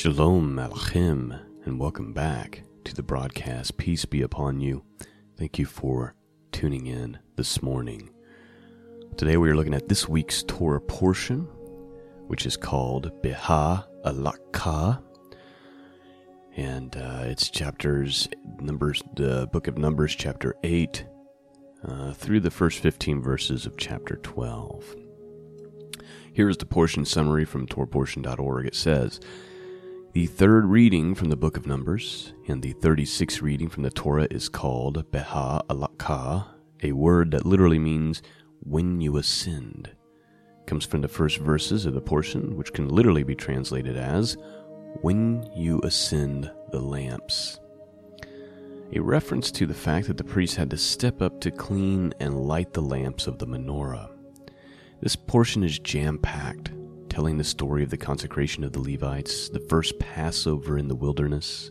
Shalom Aleichem, and welcome back to the broadcast. Peace be upon you. Thank you for tuning in this morning. Today we are looking at this week's Torah portion, which is called Beha Alakah, and uh, it's chapters numbers, the book of Numbers, chapter eight, uh, through the first fifteen verses of chapter twelve. Here is the portion summary from TorahPortion.org. It says. The third reading from the book of Numbers and the 36th reading from the Torah is called Beha Alakah, a word that literally means when you ascend. It comes from the first verses of the portion, which can literally be translated as when you ascend the lamps. A reference to the fact that the priest had to step up to clean and light the lamps of the menorah. This portion is jam packed telling the story of the consecration of the Levites, the first Passover in the wilderness,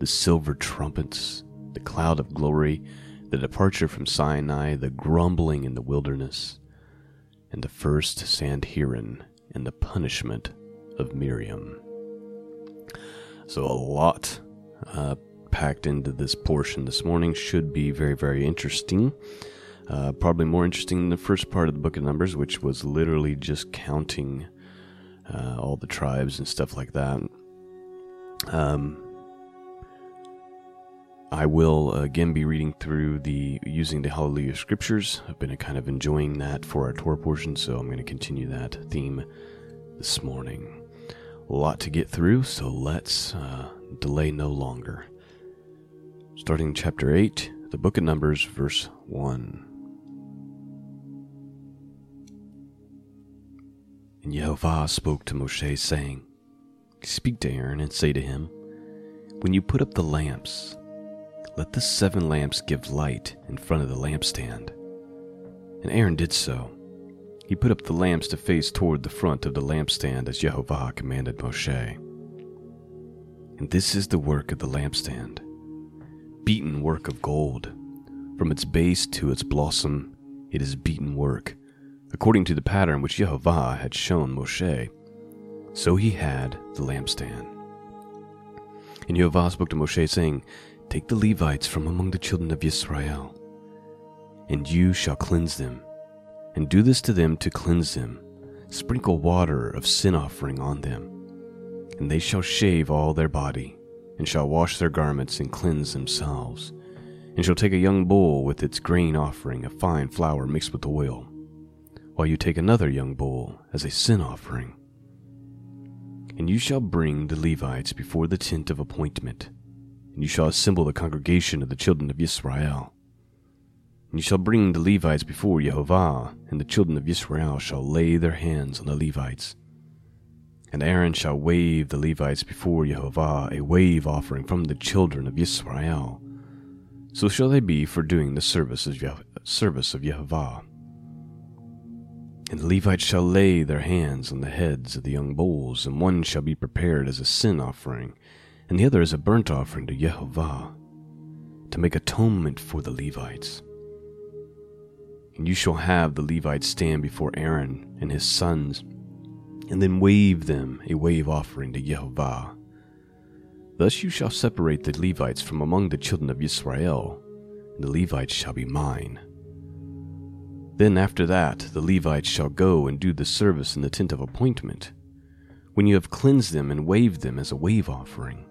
the silver trumpets, the cloud of glory, the departure from Sinai, the grumbling in the wilderness, and the first Sanhedrin and the punishment of Miriam. So, a lot uh, packed into this portion this morning should be very, very interesting. Uh, probably more interesting than the first part of the book of Numbers, which was literally just counting uh, all the tribes and stuff like that. Um, I will again be reading through the using the Hallelujah scriptures. I've been kind of enjoying that for our Torah portion, so I'm going to continue that theme this morning. A lot to get through, so let's uh, delay no longer. Starting chapter 8, the book of Numbers, verse 1. And Jehovah spoke to Moshe, saying, Speak to Aaron and say to him, When you put up the lamps, let the seven lamps give light in front of the lampstand. And Aaron did so. He put up the lamps to face toward the front of the lampstand as Jehovah commanded Moshe. And this is the work of the lampstand beaten work of gold. From its base to its blossom, it is beaten work according to the pattern which Jehovah had shown Moshe. So he had the lampstand. And Jehovah spoke to Moshe, saying, Take the Levites from among the children of Israel, and you shall cleanse them, and do this to them to cleanse them. Sprinkle water of sin offering on them, and they shall shave all their body, and shall wash their garments and cleanse themselves, and shall take a young bull with its grain offering of fine flour mixed with oil while you take another young bull as a sin offering. And you shall bring the Levites before the tent of appointment, and you shall assemble the congregation of the children of Israel. And you shall bring the Levites before Jehovah, and the children of Israel shall lay their hands on the Levites. And Aaron shall wave the Levites before Jehovah, a wave offering from the children of Israel. So shall they be for doing the service of, Ye- service of Jehovah. And the Levites shall lay their hands on the heads of the young bulls, and one shall be prepared as a sin offering, and the other as a burnt offering to Jehovah, to make atonement for the Levites. And you shall have the Levites stand before Aaron and his sons, and then wave them a wave offering to Jehovah. Thus you shall separate the Levites from among the children of Israel, and the Levites shall be mine. Then after that, the Levites shall go and do the service in the tent of appointment, when you have cleansed them and waved them as a wave offering.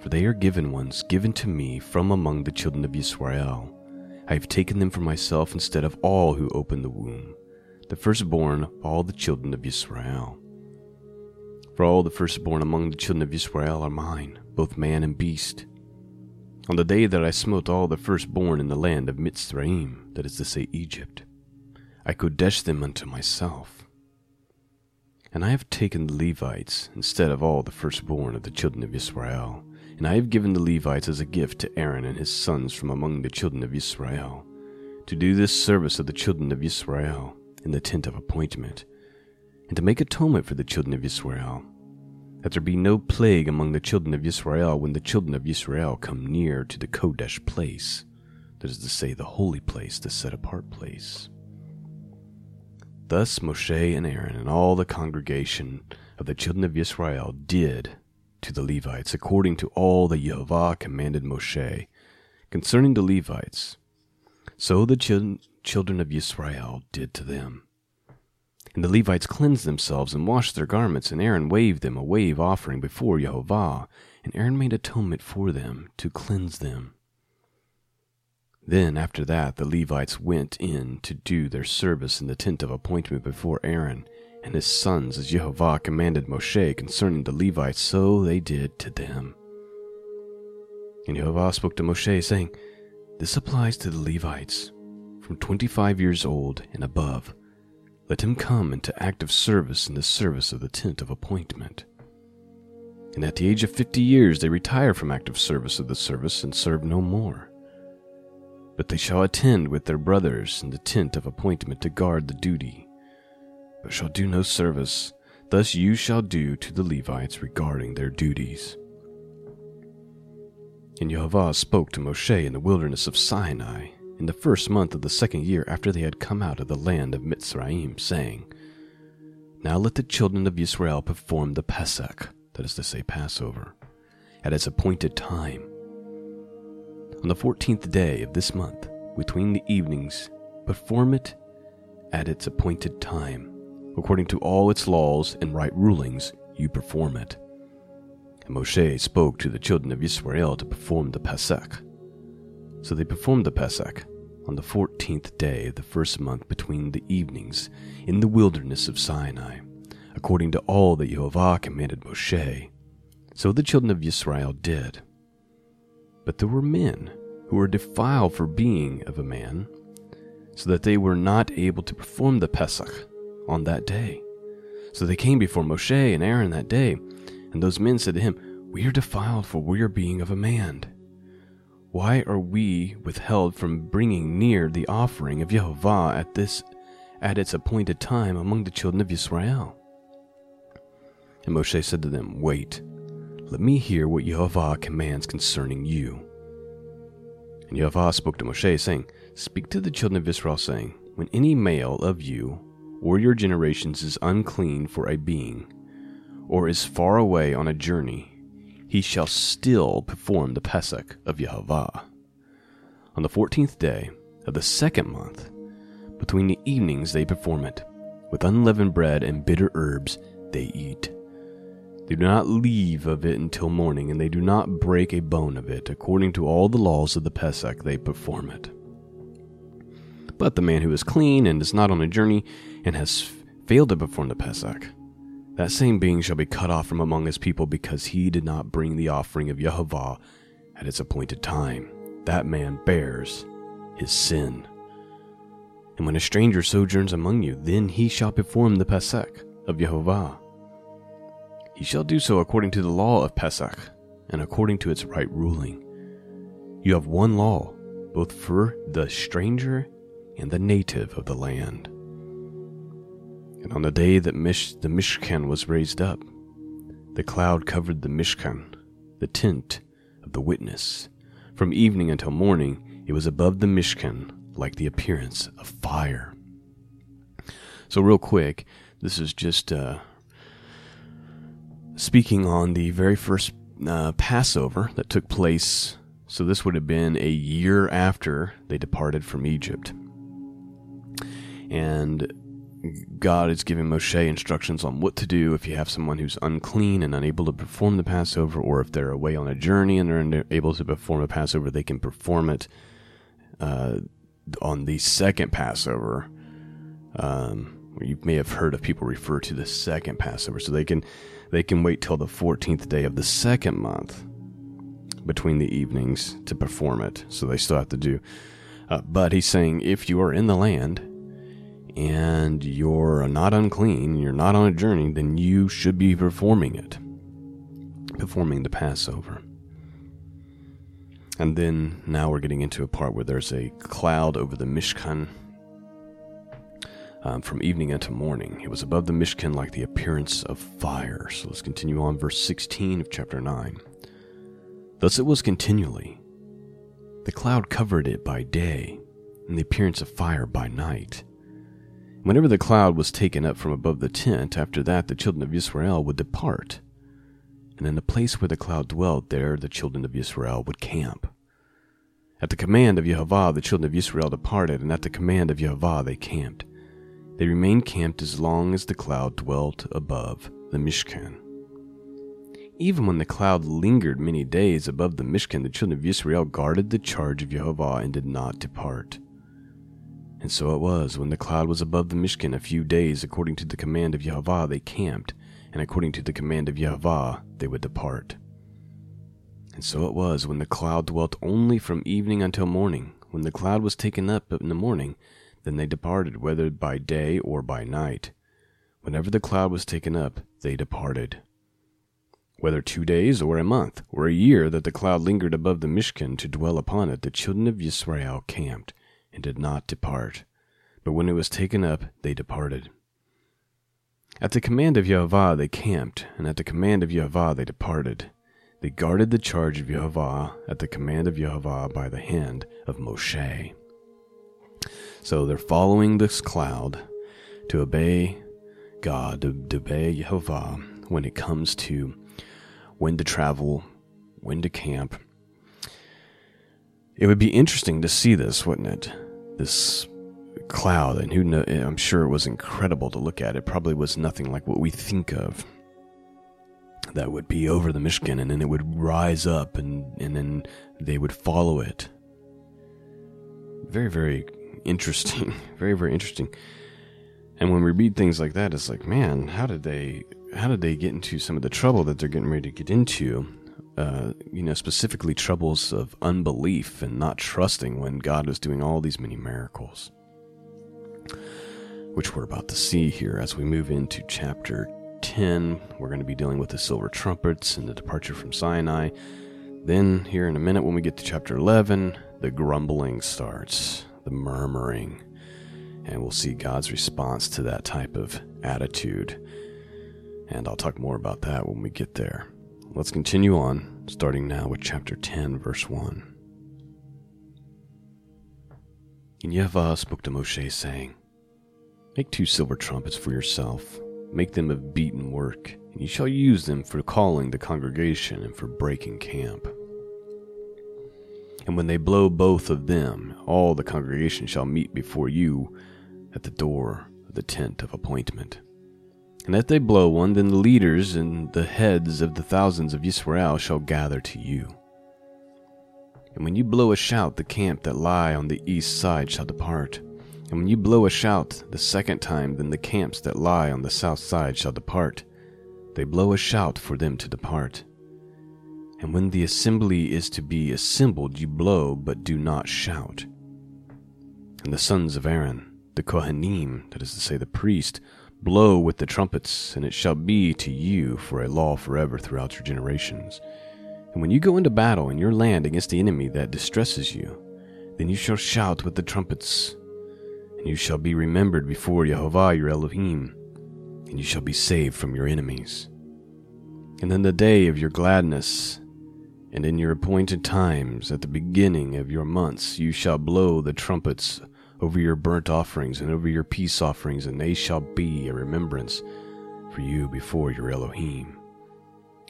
For they are given ones given to me from among the children of Israel. I have taken them for myself instead of all who open the womb, the firstborn of all the children of Israel. For all the firstborn among the children of Israel are mine, both man and beast. On the day that I smote all the firstborn in the land of Mitzrayim, that is to say, Egypt, I kodesh them unto myself. And I have taken the Levites instead of all the firstborn of the children of Israel, and I have given the Levites as a gift to Aaron and his sons from among the children of Israel, to do this service of the children of Israel in the tent of appointment, and to make atonement for the children of Israel that there be no plague among the children of Israel when the children of Israel come near to the Kodesh place, that is to say, the holy place, the set apart place. Thus Moshe and Aaron and all the congregation of the children of Israel did to the Levites according to all that Yehovah commanded Moshe concerning the Levites. So the children of Israel did to them. And the Levites cleansed themselves and washed their garments, and Aaron waved them a wave offering before Jehovah, and Aaron made atonement for them to cleanse them. Then after that the Levites went in to do their service in the tent of appointment before Aaron and his sons, as Jehovah commanded Moshe concerning the Levites, so they did to them. And Jehovah spoke to Moshe, saying, This applies to the Levites, from twenty five years old and above. Let him come into active service in the service of the tent of appointment. And at the age of fifty years they retire from active service of the service and serve no more. But they shall attend with their brothers in the tent of appointment to guard the duty, but shall do no service. Thus you shall do to the Levites regarding their duties. And Jehovah spoke to Moshe in the wilderness of Sinai in the first month of the second year after they had come out of the land of Mitzrayim, saying, Now let the children of Israel perform the Pesach, that is to say, Passover, at its appointed time. On the fourteenth day of this month, between the evenings, perform it at its appointed time. According to all its laws and right rulings, you perform it. And Moshe spoke to the children of Israel to perform the Pesach. So they performed the Pesach on the fourteenth day of the first month between the evenings in the wilderness of Sinai, according to all that Jehovah commanded Moshe. So the children of Israel did. But there were men who were defiled for being of a man, so that they were not able to perform the Pesach on that day. So they came before Moshe and Aaron that day, and those men said to him, We are defiled, for we are being of a man. Why are we withheld from bringing near the offering of Jehovah at this at its appointed time among the children of Israel? And Moshe said to them, Wait, let me hear what Jehovah commands concerning you. And Jehovah spoke to Moshe, saying, Speak to the children of Israel, saying, When any male of you or your generations is unclean for a being, or is far away on a journey, he shall still perform the Pesach of Yehovah. On the fourteenth day of the second month, between the evenings they perform it. With unleavened bread and bitter herbs they eat. They do not leave of it until morning, and they do not break a bone of it. According to all the laws of the Pesach, they perform it. But the man who is clean and is not on a journey and has failed to perform the Pesach, that same being shall be cut off from among his people because he did not bring the offering of Jehovah at its appointed time. That man bears his sin. And when a stranger sojourns among you, then he shall perform the Pesach of Jehovah. He shall do so according to the law of Pesach and according to its right ruling. You have one law, both for the stranger and the native of the land. And on the day that Mish- the Mishkan was raised up, the cloud covered the Mishkan, the tent of the witness. From evening until morning, it was above the Mishkan like the appearance of fire. So, real quick, this is just uh, speaking on the very first uh, Passover that took place. So, this would have been a year after they departed from Egypt. And God is giving Moshe instructions on what to do if you have someone who's unclean and unable to perform the Passover, or if they're away on a journey and they're able to perform a Passover, they can perform it uh, on the second Passover. Um, you may have heard of people refer to the second Passover, so they can they can wait till the fourteenth day of the second month between the evenings to perform it. So they still have to do. Uh, but he's saying if you are in the land and you're not unclean, you're not on a journey, then you should be performing it, performing the Passover. And then now we're getting into a part where there's a cloud over the Mishkan um, from evening unto morning. It was above the Mishkan like the appearance of fire. So let's continue on, verse 16 of chapter 9. Thus it was continually. The cloud covered it by day, and the appearance of fire by night Whenever the cloud was taken up from above the tent, after that the children of Israel would depart. And in the place where the cloud dwelt, there the children of Israel would camp. At the command of Jehovah, the children of Israel departed, and at the command of Jehovah, they camped. They remained camped as long as the cloud dwelt above the Mishkan. Even when the cloud lingered many days above the Mishkan, the children of Israel guarded the charge of Jehovah and did not depart. And so it was, when the cloud was above the Mishkan a few days, according to the command of Jehovah, they camped, and according to the command of Jehovah, they would depart. And so it was, when the cloud dwelt only from evening until morning. When the cloud was taken up in the morning, then they departed, whether by day or by night. Whenever the cloud was taken up, they departed. Whether two days or a month or a year that the cloud lingered above the Mishkan to dwell upon it, the children of Israel camped and did not depart. But when it was taken up, they departed. At the command of Jehovah they camped, and at the command of Jehovah they departed. They guarded the charge of Jehovah at the command of Jehovah by the hand of Moshe. So they're following this cloud to obey God, to, to obey Jehovah when it comes to when to travel, when to camp. It would be interesting to see this, wouldn't it? This cloud, and who know, eh, I'm sure it was incredible to look at. It probably was nothing like what we think of. That would be over the Mishkan, and then it would rise up, and, and then they would follow it. Very, very interesting. Very, very interesting. And when we read things like that, it's like, man, how did they how did they get into some of the trouble that they're getting ready to get into? Uh, you know, specifically troubles of unbelief and not trusting when God is doing all these many miracles, which we're about to see here as we move into chapter 10. We're going to be dealing with the silver trumpets and the departure from Sinai. Then, here in a minute, when we get to chapter 11, the grumbling starts, the murmuring, and we'll see God's response to that type of attitude and I'll talk more about that when we get there. Let's continue on, starting now with chapter 10, verse 1. And Yehvah spoke to Moshe, saying, Make two silver trumpets for yourself, make them of beaten work, and you shall use them for calling the congregation and for breaking camp. And when they blow both of them, all the congregation shall meet before you at the door of the tent of appointment. And if they blow one, then the leaders and the heads of the thousands of Israel shall gather to you. And when you blow a shout, the camp that lie on the east side shall depart. And when you blow a shout the second time, then the camps that lie on the south side shall depart. They blow a shout for them to depart. And when the assembly is to be assembled, you blow, but do not shout. And the sons of Aaron, the Kohanim, that is to say, the priest, Blow with the trumpets, and it shall be to you for a law forever throughout your generations. And when you go into battle in your land against the enemy that distresses you, then you shall shout with the trumpets, and you shall be remembered before Jehovah your Elohim, and you shall be saved from your enemies. And in the day of your gladness, and in your appointed times, at the beginning of your months, you shall blow the trumpets over your burnt offerings and over your peace offerings, and they shall be a remembrance for you before your Elohim.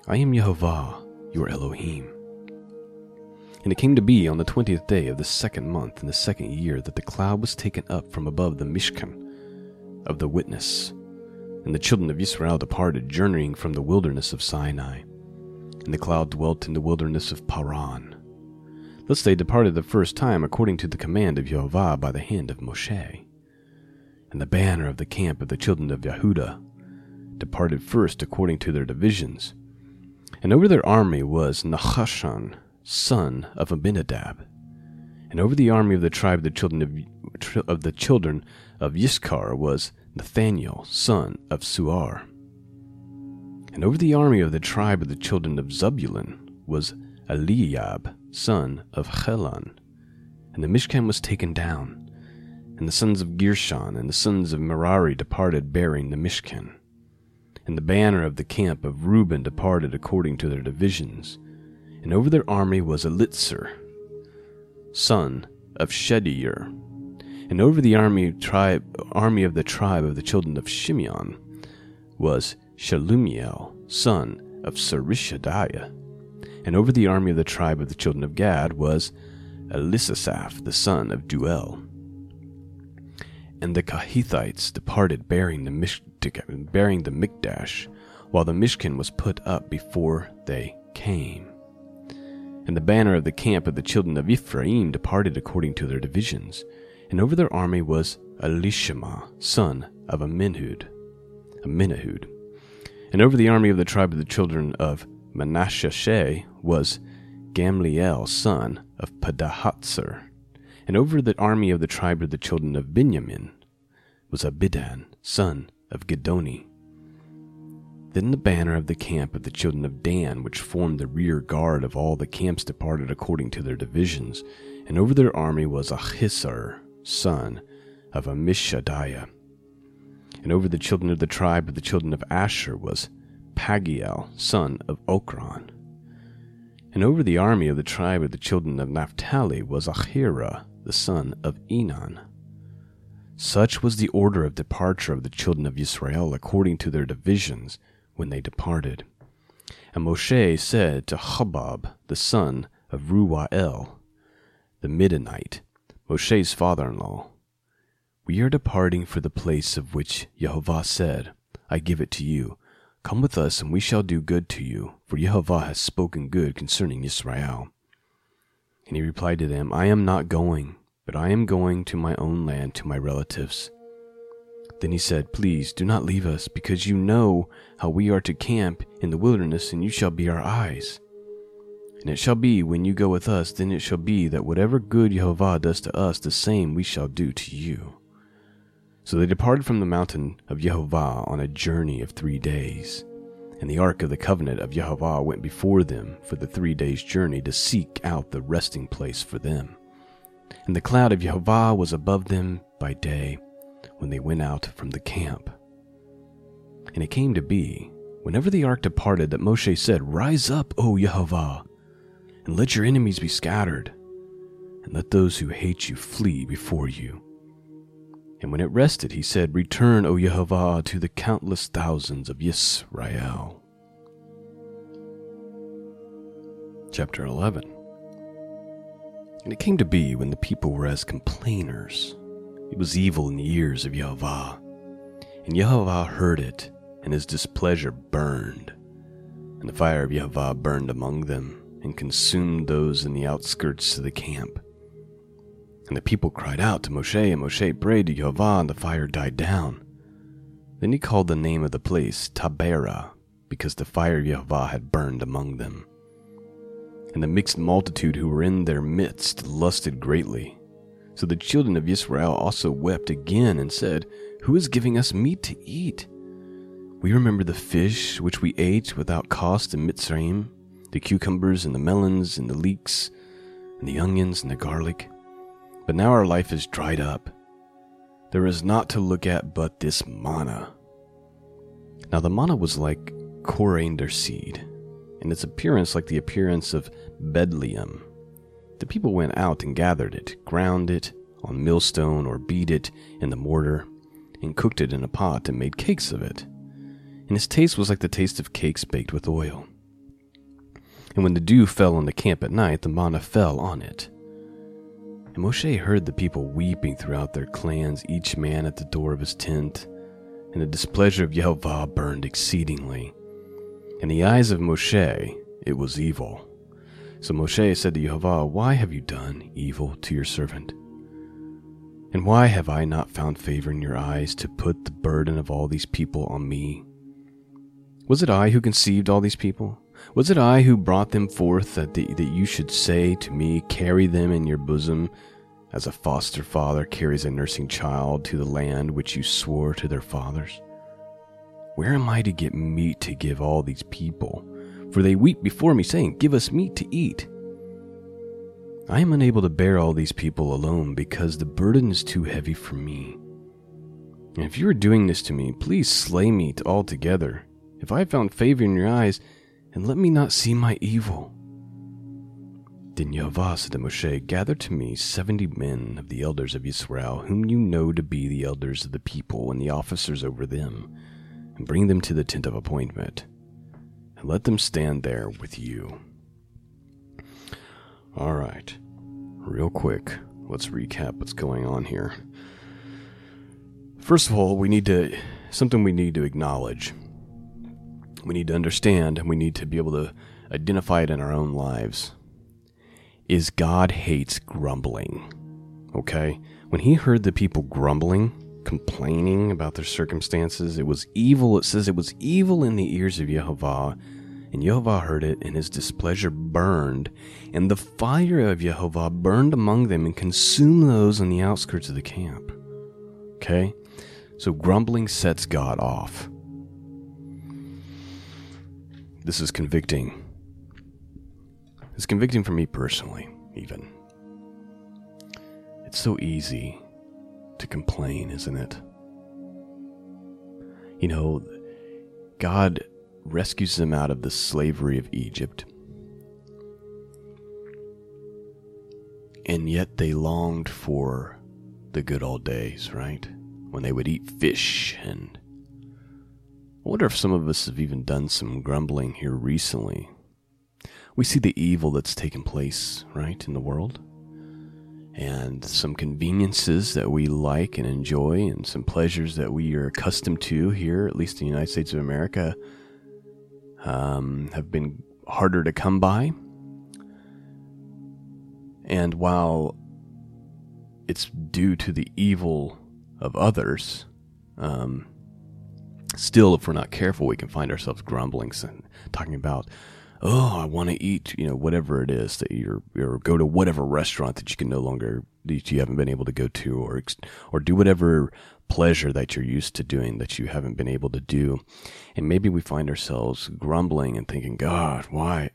I am Jehovah, your Elohim. And it came to be on the twentieth day of the second month in the second year that the cloud was taken up from above the Mishkan of the witness. And the children of Israel departed, journeying from the wilderness of Sinai. And the cloud dwelt in the wilderness of Paran. Thus they departed the first time according to the command of Jehovah by the hand of Moshe. And the banner of the camp of the children of Yehuda departed first according to their divisions. And over their army was Nahashon, son of Abinadab. And over the army of the tribe of the children of, of the children of was Nathaniel, son of Suar. And over the army of the tribe of the children of Zebulun was Eliab, son of Helon. And the Mishkan was taken down, and the sons of Gershon and the sons of Merari departed bearing the Mishkan. And the banner of the camp of Reuben departed according to their divisions, and over their army was Elitzer, son of Shedeur. And over the army tribe army of the tribe of the children of Shimeon was Shelumiel, son of Surishadiah. And over the army of the tribe of the children of Gad was Elisasaph, the son of Deuel. And the Kehathites departed bearing the, Mish- bearing the Mikdash, while the Mishkan was put up before they came. And the banner of the camp of the children of Ephraim departed according to their divisions, and over their army was Elishama, son of Amminhud, Amminahud. And over the army of the tribe of the children of Manasseh was Gamliel, son of Pedahatsur. And over the army of the tribe of the children of Benjamin was Abidan, son of Gedoni. Then the banner of the camp of the children of Dan, which formed the rear guard of all the camps, departed according to their divisions, and over their army was Ahisar, son of Amishadiah. And over the children of the tribe of the children of Asher was Pagiel, son of Okran. And over the army of the tribe of the children of Naphtali was Ahira, the son of Enan. Such was the order of departure of the children of Israel according to their divisions when they departed. And Moshe said to Hobab, the son of Ruwael, the Midianite, Moshe's father in law, We are departing for the place of which Jehovah said, I give it to you. Come with us, and we shall do good to you, for Jehovah has spoken good concerning Israel. And he replied to them, I am not going, but I am going to my own land to my relatives. Then he said, Please do not leave us, because you know how we are to camp in the wilderness, and you shall be our eyes. And it shall be, when you go with us, then it shall be that whatever good Jehovah does to us, the same we shall do to you. So they departed from the mountain of Jehovah on a journey of three days. And the ark of the covenant of Jehovah went before them for the three days' journey to seek out the resting place for them. And the cloud of Jehovah was above them by day when they went out from the camp. And it came to be, whenever the ark departed, that Moshe said, Rise up, O Jehovah, and let your enemies be scattered, and let those who hate you flee before you. And when it rested, he said, Return, O Jehovah, to the countless thousands of Yisrael. Chapter 11 And it came to be when the people were as complainers, it was evil in the ears of Jehovah. And Jehovah heard it, and his displeasure burned. And the fire of Jehovah burned among them, and consumed those in the outskirts of the camp. And the people cried out to Moshe, and Moshe prayed to Jehovah, and the fire died down. Then he called the name of the place Taberah, because the fire of Jehovah had burned among them. And the mixed multitude who were in their midst lusted greatly. So the children of Israel also wept again and said, Who is giving us meat to eat? We remember the fish which we ate without cost in Mitzrayim, the cucumbers and the melons and the leeks, and the onions and the garlic. But now our life is dried up. There is naught to look at but this manna. Now the manna was like coriander seed, and its appearance like the appearance of bdellium. The people went out and gathered it, ground it on millstone, or beat it in the mortar, and cooked it in a pot and made cakes of it. And its taste was like the taste of cakes baked with oil. And when the dew fell on the camp at night, the manna fell on it and Moshe heard the people weeping throughout their clans, each man at the door of his tent. And the displeasure of Jehovah burned exceedingly. In the eyes of Moshe, it was evil. So Moshe said to Jehovah, Why have you done evil to your servant? And why have I not found favor in your eyes to put the burden of all these people on me? Was it I who conceived all these people? Was it I who brought them forth that, the, that you should say to me, Carry them in your bosom, as a foster father carries a nursing child to the land which you swore to their fathers? Where am I to get meat to give all these people? For they weep before me, saying, Give us meat to eat. I am unable to bear all these people alone because the burden is too heavy for me. If you are doing this to me, please slay me altogether. If I have found favor in your eyes, and let me not see my evil. Then said to Moshe, Gather to me seventy men of the elders of Israel, whom you know to be the elders of the people and the officers over them, and bring them to the tent of appointment, and let them stand there with you. All right, real quick, let's recap what's going on here. First of all, we need to something we need to acknowledge. We need to understand and we need to be able to identify it in our own lives. Is God hates grumbling. Okay? When he heard the people grumbling, complaining about their circumstances, it was evil. It says it was evil in the ears of Jehovah. And Jehovah heard it, and his displeasure burned, and the fire of Jehovah burned among them and consumed those on the outskirts of the camp. Okay? So grumbling sets God off. This is convicting. It's convicting for me personally, even. It's so easy to complain, isn't it? You know, God rescues them out of the slavery of Egypt. And yet they longed for the good old days, right? When they would eat fish and. I wonder if some of us have even done some grumbling here recently we see the evil that's taken place, right, in the world. And some conveniences that we like and enjoy, and some pleasures that we are accustomed to here, at least in the United States of America, um, have been harder to come by. And while it's due to the evil of others, um, still, if we're not careful, we can find ourselves grumbling, and talking about oh, I want to eat, you know, whatever it is that you're, or go to whatever restaurant that you can no longer, that you haven't been able to go to, or, or do whatever pleasure that you're used to doing that you haven't been able to do. And maybe we find ourselves grumbling and thinking, God, why?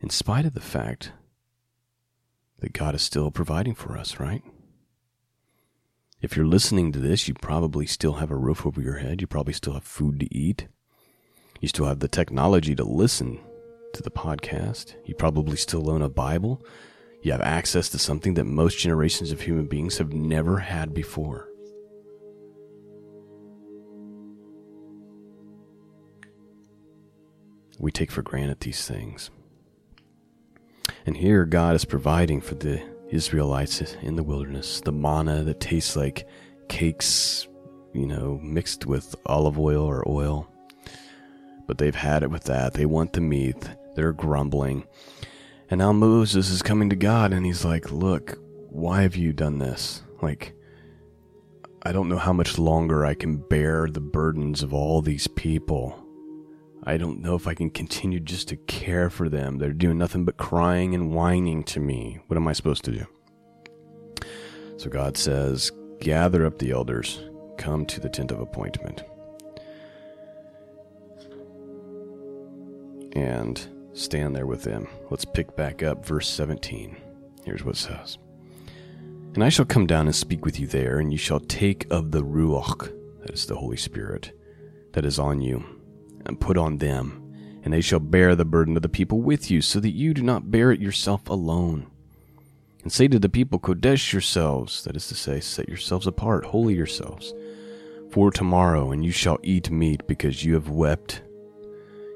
In spite of the fact that God is still providing for us, right? If you're listening to this, you probably still have a roof over your head. You probably still have food to eat. You still have the technology to listen to the podcast. You probably still own a Bible. You have access to something that most generations of human beings have never had before. We take for granted these things. And here God is providing for the Israelites in the wilderness the manna that tastes like cakes, you know, mixed with olive oil or oil. But they've had it with that. They want the meat. They're grumbling. And now Moses is coming to God and he's like, Look, why have you done this? Like, I don't know how much longer I can bear the burdens of all these people. I don't know if I can continue just to care for them. They're doing nothing but crying and whining to me. What am I supposed to do? So God says, Gather up the elders, come to the tent of appointment. And stand there with them. Let's pick back up verse 17. Here's what says And I shall come down and speak with you there, and you shall take of the Ruach, that is the Holy Spirit, that is on you, and put on them, and they shall bear the burden of the people with you, so that you do not bear it yourself alone. And say to the people, Kodesh yourselves, that is to say, set yourselves apart, holy yourselves, for tomorrow, and you shall eat meat, because you have wept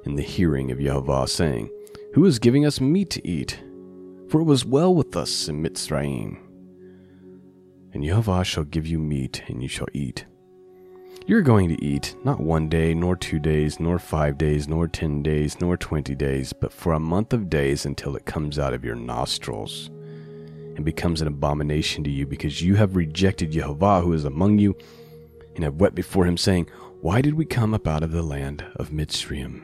in the hearing of Yehovah, saying, Who is giving us meat to eat? For it was well with us in Mitzrayim. And Yehovah shall give you meat, and you shall eat. You're going to eat, not one day, nor two days, nor five days, nor ten days, nor twenty days, but for a month of days until it comes out of your nostrils, and becomes an abomination to you, because you have rejected Yehovah who is among you, and have wept before him, saying, Why did we come up out of the land of Mitzrayim?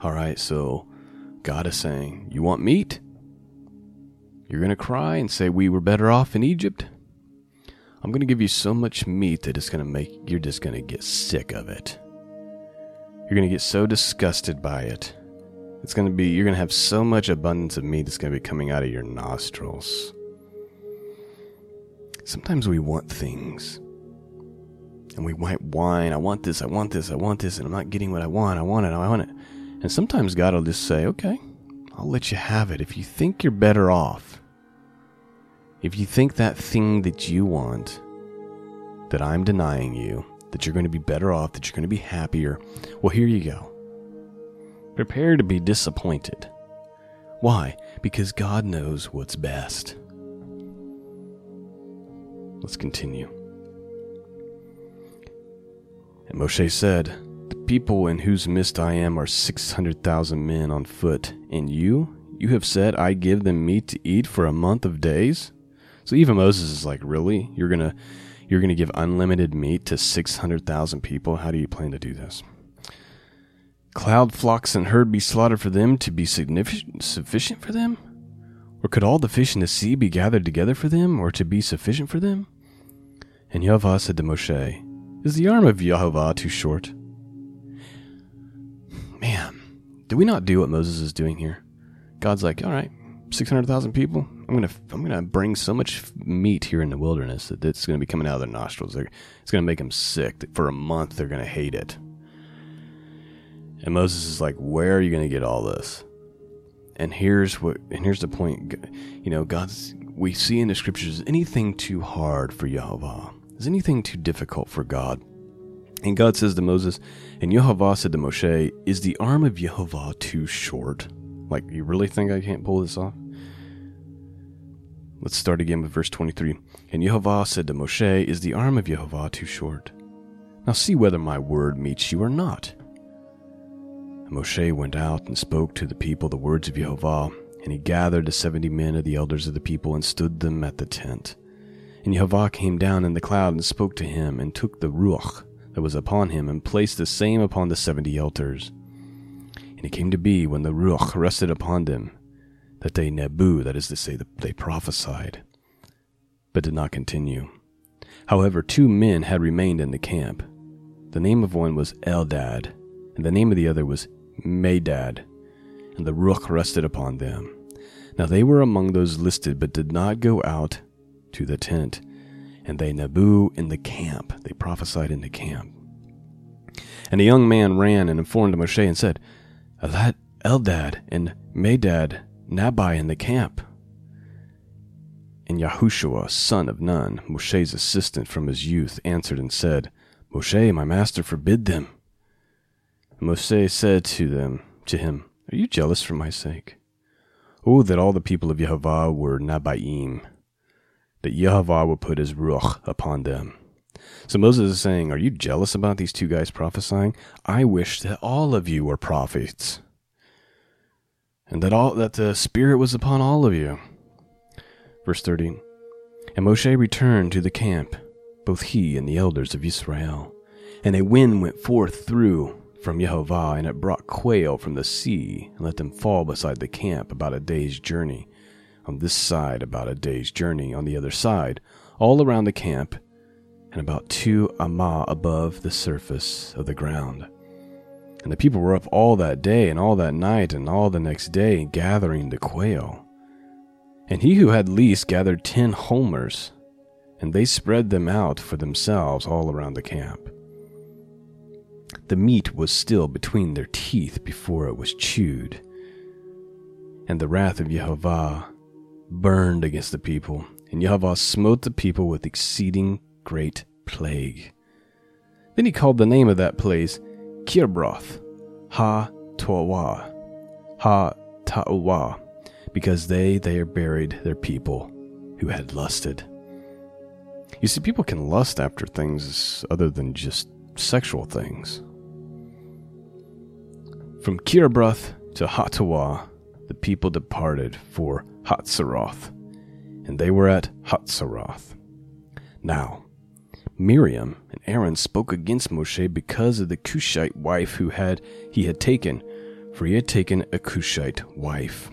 All right, so God is saying, You want meat? You're going to cry and say, We were better off in Egypt? I'm going to give you so much meat that it's going to make, you're just going to get sick of it. You're going to get so disgusted by it. It's going to be, you're going to have so much abundance of meat that's going to be coming out of your nostrils. Sometimes we want things. And we might whine, I want this, I want this, I want this, and I'm not getting what I want, I want it, I want it. And sometimes God will just say, okay, I'll let you have it if you think you're better off. If you think that thing that you want, that I'm denying you, that you're going to be better off, that you're going to be happier, well, here you go. Prepare to be disappointed. Why? Because God knows what's best. Let's continue. And Moshe said, The people in whose midst I am are 600,000 men on foot, and you, you have said, I give them meat to eat for a month of days? So even Moses is like, Really? You're going to. You're going to give unlimited meat to 600,000 people? How do you plan to do this? Cloud, flocks, and herd be slaughtered for them to be sufficient for them? Or could all the fish in the sea be gathered together for them, or to be sufficient for them? And Yahweh said to Moshe, Is the arm of Yahweh too short? Man, do we not do what Moses is doing here? God's like, all right, 600,000 people. I'm to I'm to bring so much meat here in the wilderness that it's to be coming out of their nostrils. They're, it's to make them sick. For a month they're to hate it. And Moses is like, "Where are you to get all this?" And here's what and here's the point. You know, God's we see in the scriptures anything too hard for Yahweh? Is anything too difficult for God? And God says to Moses, and Yahweh said to Moshe, Is the arm of Yahweh too short? Like, you really think I can't pull this off? Let's start again with verse 23. And Jehovah said to Moshe, Is the arm of Jehovah too short? Now see whether my word meets you or not. And Moshe went out and spoke to the people the words of Jehovah, and he gathered the seventy men of the elders of the people and stood them at the tent. And Jehovah came down in the cloud and spoke to him, and took the Ruach that was upon him, and placed the same upon the seventy elders. And it came to be, when the Ruach rested upon them, that they nebu, that is to say, they prophesied, but did not continue. However, two men had remained in the camp. The name of one was Eldad, and the name of the other was Medad, and the Ruach rested upon them. Now they were among those listed, but did not go out to the tent, and they nebu in the camp. They prophesied in the camp. And a young man ran and informed Moshe and said, Eldad and Medad Nabai in the camp. And Yahushua, son of Nun, Moshe's assistant from his youth, answered and said, Moshe, my master, forbid them. And Moshe said to them, to him, Are you jealous for my sake? Oh, that all the people of Yehovah were Nabaim, that Yehovah would put his ruach upon them. So Moses is saying, Are you jealous about these two guys prophesying? I wish that all of you were prophets and that all that the Spirit was upon all of you. Verse 30 And Moshe returned to the camp, both he and the elders of Israel. And a wind went forth through from Jehovah, and it brought quail from the sea, and let them fall beside the camp about a day's journey. On this side, about a day's journey, on the other side, all around the camp, and about two amah above the surface of the ground. And the people were up all that day and all that night and all the next day gathering the quail. And he who had least gathered ten homers, and they spread them out for themselves all around the camp. The meat was still between their teeth before it was chewed. And the wrath of Jehovah burned against the people, and Jehovah smote the people with exceeding great plague. Then he called the name of that place Kibroth, Ha Towa, Ha Ta'uwa, because they there buried their people who had lusted. You see, people can lust after things other than just sexual things. From Kirbroth to Hatawa, the people departed for Hatzeroth, and they were at Hatzeroth. Now, Miriam and Aaron spoke against Moshe because of the Cushite wife who had he had taken, for he had taken a Cushite wife.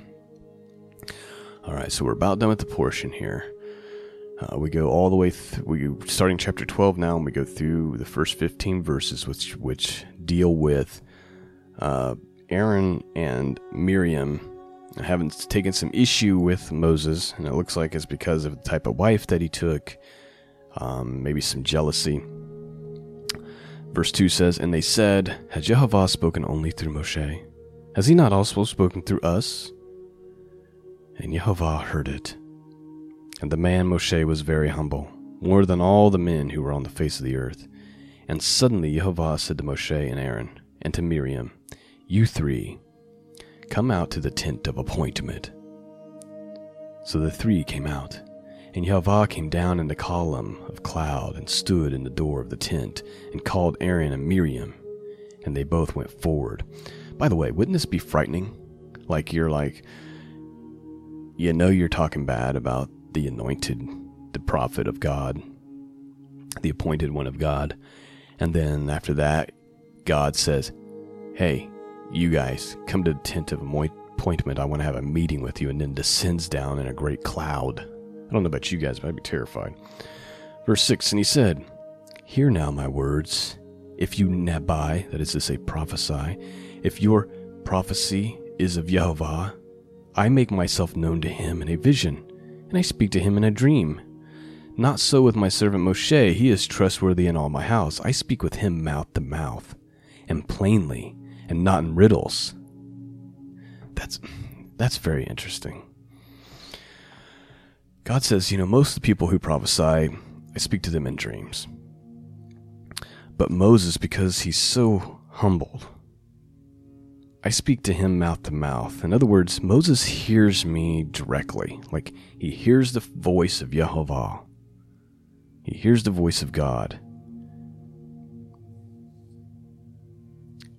All right, so we're about done with the portion here. Uh, we go all the way through, we starting chapter 12 now, and we go through the first 15 verses, which which deal with uh, Aaron and Miriam having taken some issue with Moses, and it looks like it's because of the type of wife that he took um, maybe some jealousy. Verse 2 says, And they said, Has Jehovah spoken only through Moshe? Has he not also spoken through us? And Yehovah heard it. And the man Moshe was very humble, more than all the men who were on the face of the earth. And suddenly Yehovah said to Moshe and Aaron and to Miriam, You three, come out to the tent of appointment. So the three came out, and Yehovah came down in the column of cloud and stood in the door of the tent and called Aaron and Miriam, and they both went forward. By the way, wouldn't this be frightening? Like you're like, you know, you're talking bad about the anointed, the prophet of God, the appointed one of God. And then after that, God says, Hey, you guys, come to the tent of appointment. I want to have a meeting with you. And then descends down in a great cloud. I don't know about you guys, but I'd be terrified. Verse 6 And he said, Hear now my words. If you nabai, that is to say, prophesy, if your prophecy is of Yehovah, I make myself known to him in a vision and I speak to him in a dream. Not so with my servant Moshe, he is trustworthy in all my house. I speak with him mouth to mouth, and plainly, and not in riddles. That's that's very interesting. God says, you know, most of the people who prophesy, I speak to them in dreams. But Moses, because he's so humbled, I speak to him mouth to mouth. In other words, Moses hears me directly. Like he hears the voice of Yehovah. He hears the voice of God.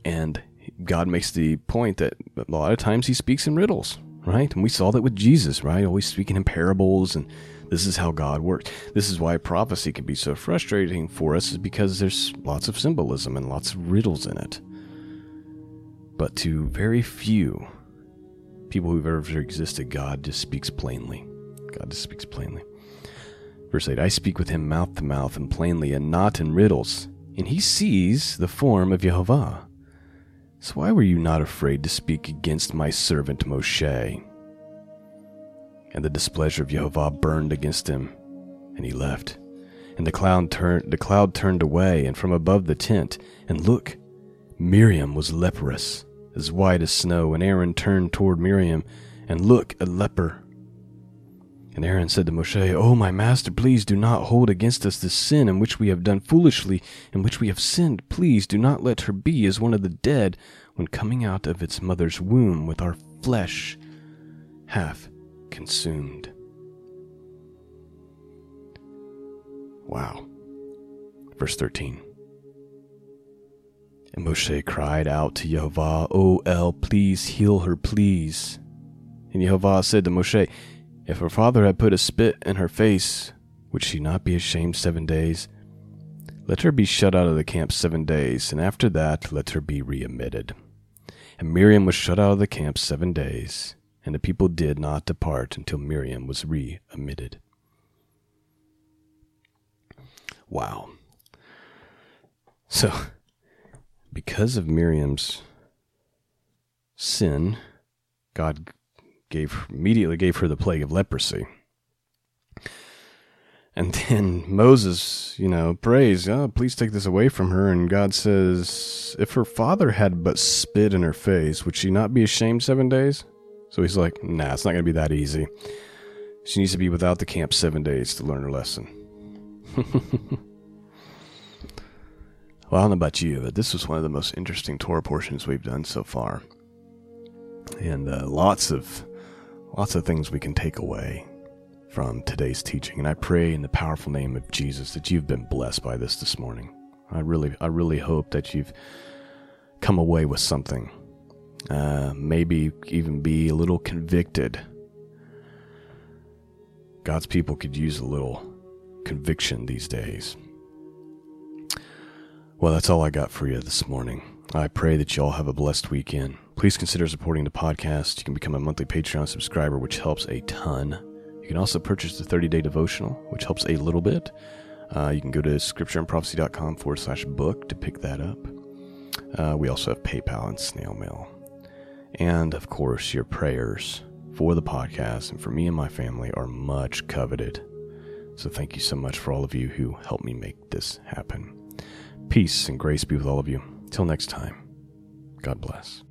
And God makes the point that a lot of times he speaks in riddles, right? And we saw that with Jesus, right? Always speaking in parables and this is how God works. This is why prophecy can be so frustrating for us, is because there's lots of symbolism and lots of riddles in it but to very few people who've ever existed, God just speaks plainly. God just speaks plainly. Verse 8 I speak with him mouth to mouth and plainly, and not in riddles, and he sees the form of Jehovah. So why were you not afraid to speak against my servant Moshe? And the displeasure of Jehovah burned against him, and he left. And the cloud turned the cloud turned away, and from above the tent, and look, Miriam was leprous as white as snow, and Aaron turned toward Miriam, and look, a leper. And Aaron said to Moshe, O my master, please do not hold against us this sin in which we have done foolishly, in which we have sinned. Please do not let her be as one of the dead when coming out of its mother's womb with our flesh half consumed. Wow. Verse 13. And Moshe cried out to Yehovah, O El, please heal her, please. And Yehovah said to Moshe, If her father had put a spit in her face, would she not be ashamed seven days? Let her be shut out of the camp seven days, and after that let her be readmitted. And Miriam was shut out of the camp seven days, and the people did not depart until Miriam was readmitted. Wow. So, because of Miriam's sin, God gave immediately gave her the plague of leprosy. And then Moses, you know, prays, oh, please take this away from her. And God says, if her father had but spit in her face, would she not be ashamed seven days? So he's like, nah, it's not going to be that easy. She needs to be without the camp seven days to learn her lesson. Well, I don't know about you, but this was one of the most interesting Torah portions we've done so far, and uh, lots of lots of things we can take away from today's teaching. And I pray in the powerful name of Jesus that you've been blessed by this this morning. I really, I really hope that you've come away with something. Uh, maybe even be a little convicted. God's people could use a little conviction these days. Well, that's all I got for you this morning. I pray that you all have a blessed weekend. Please consider supporting the podcast. You can become a monthly Patreon subscriber, which helps a ton. You can also purchase the 30 day devotional, which helps a little bit. Uh, you can go to scriptureandprophecy.com forward slash book to pick that up. Uh, we also have PayPal and snail mail. And of course, your prayers for the podcast and for me and my family are much coveted. So thank you so much for all of you who helped me make this happen. Peace and grace be with all of you. Till next time, God bless.